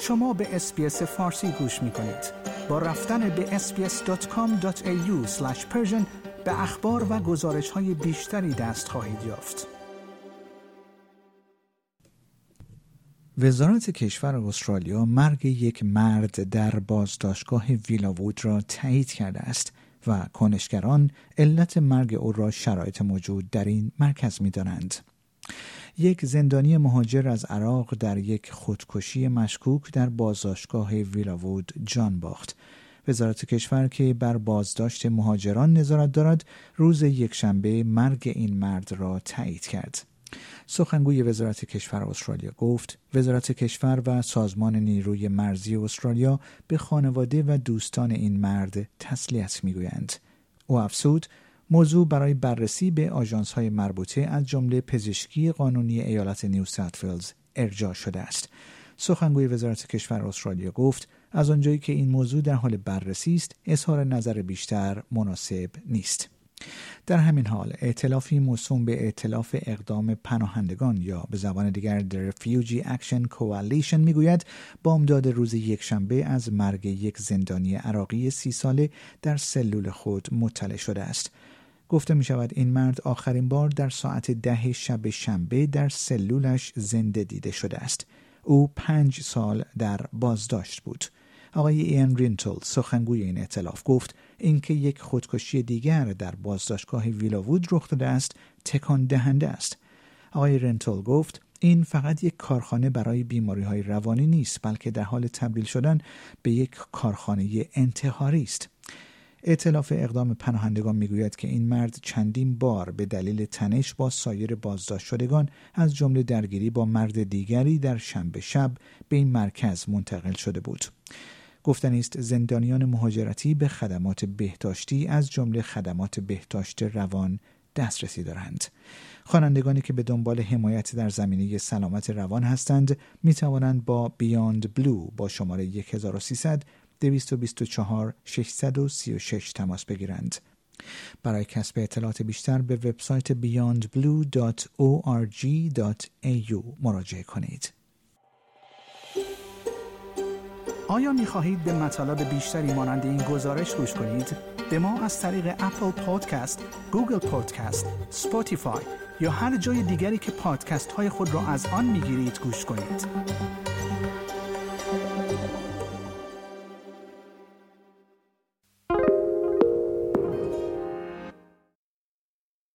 شما به اسپیس فارسی گوش می کنید. با رفتن به sbs.com.au به اخبار و گزارش های بیشتری دست خواهید یافت. وزارت کشور استرالیا مرگ یک مرد در بازداشتگاه ویلاوود را تایید کرده است و کنشگران علت مرگ او را شرایط موجود در این مرکز می دانند. یک زندانی مهاجر از عراق در یک خودکشی مشکوک در بازداشتگاه ویلاوود جان باخت. وزارت کشور که بر بازداشت مهاجران نظارت دارد روز یکشنبه مرگ این مرد را تایید کرد. سخنگوی وزارت کشور استرالیا گفت وزارت کشور و سازمان نیروی مرزی استرالیا به خانواده و دوستان این مرد تسلیت می‌گویند او افسود موضوع برای بررسی به آژانس های مربوطه از جمله پزشکی قانونی ایالت نیو ساوت ارجاع شده است. سخنگوی وزارت کشور استرالیا گفت از آنجایی که این موضوع در حال بررسی است اظهار نظر بیشتر مناسب نیست. در همین حال ائتلافی موسوم به ائتلاف اقدام پناهندگان یا به زبان دیگر The Refugee Action Coalition می‌گوید بامداد روز یکشنبه از مرگ یک زندانی عراقی سی ساله در سلول خود مطلع شده است. گفته می شود این مرد آخرین بار در ساعت ده شب شنبه در سلولش زنده دیده شده است. او پنج سال در بازداشت بود. آقای این رینتل سخنگوی این اطلاف گفت اینکه یک خودکشی دیگر در بازداشتگاه ویلاوود رخ داده است تکان دهنده است. آقای رنتل گفت این فقط یک کارخانه برای بیماری های روانی نیست بلکه در حال تبدیل شدن به یک کارخانه انتحاری است. اعتلاف اقدام پناهندگان می‌گوید که این مرد چندین بار به دلیل تنش با سایر بازداشت شدگان از جمله درگیری با مرد دیگری در شنبه شب به این مرکز منتقل شده بود گفتنی است زندانیان مهاجرتی به خدمات بهداشتی از جمله خدمات بهداشت روان دسترسی دارند. خوانندگانی که به دنبال حمایت در زمینه سلامت روان هستند می توانند با بیاند بلو با شماره 1300 224 636 تماس بگیرند. برای کسب اطلاعات بیشتر به وبسایت beyondblue.org.au مراجعه کنید. آیا می خواهید به مطالب بیشتری مانند این گزارش گوش کنید؟ به ما از طریق Apple Podcast، Google Podcast، Spotify یا هر جای دیگری که پادکست های خود را از آن می گیرید گوش کنید؟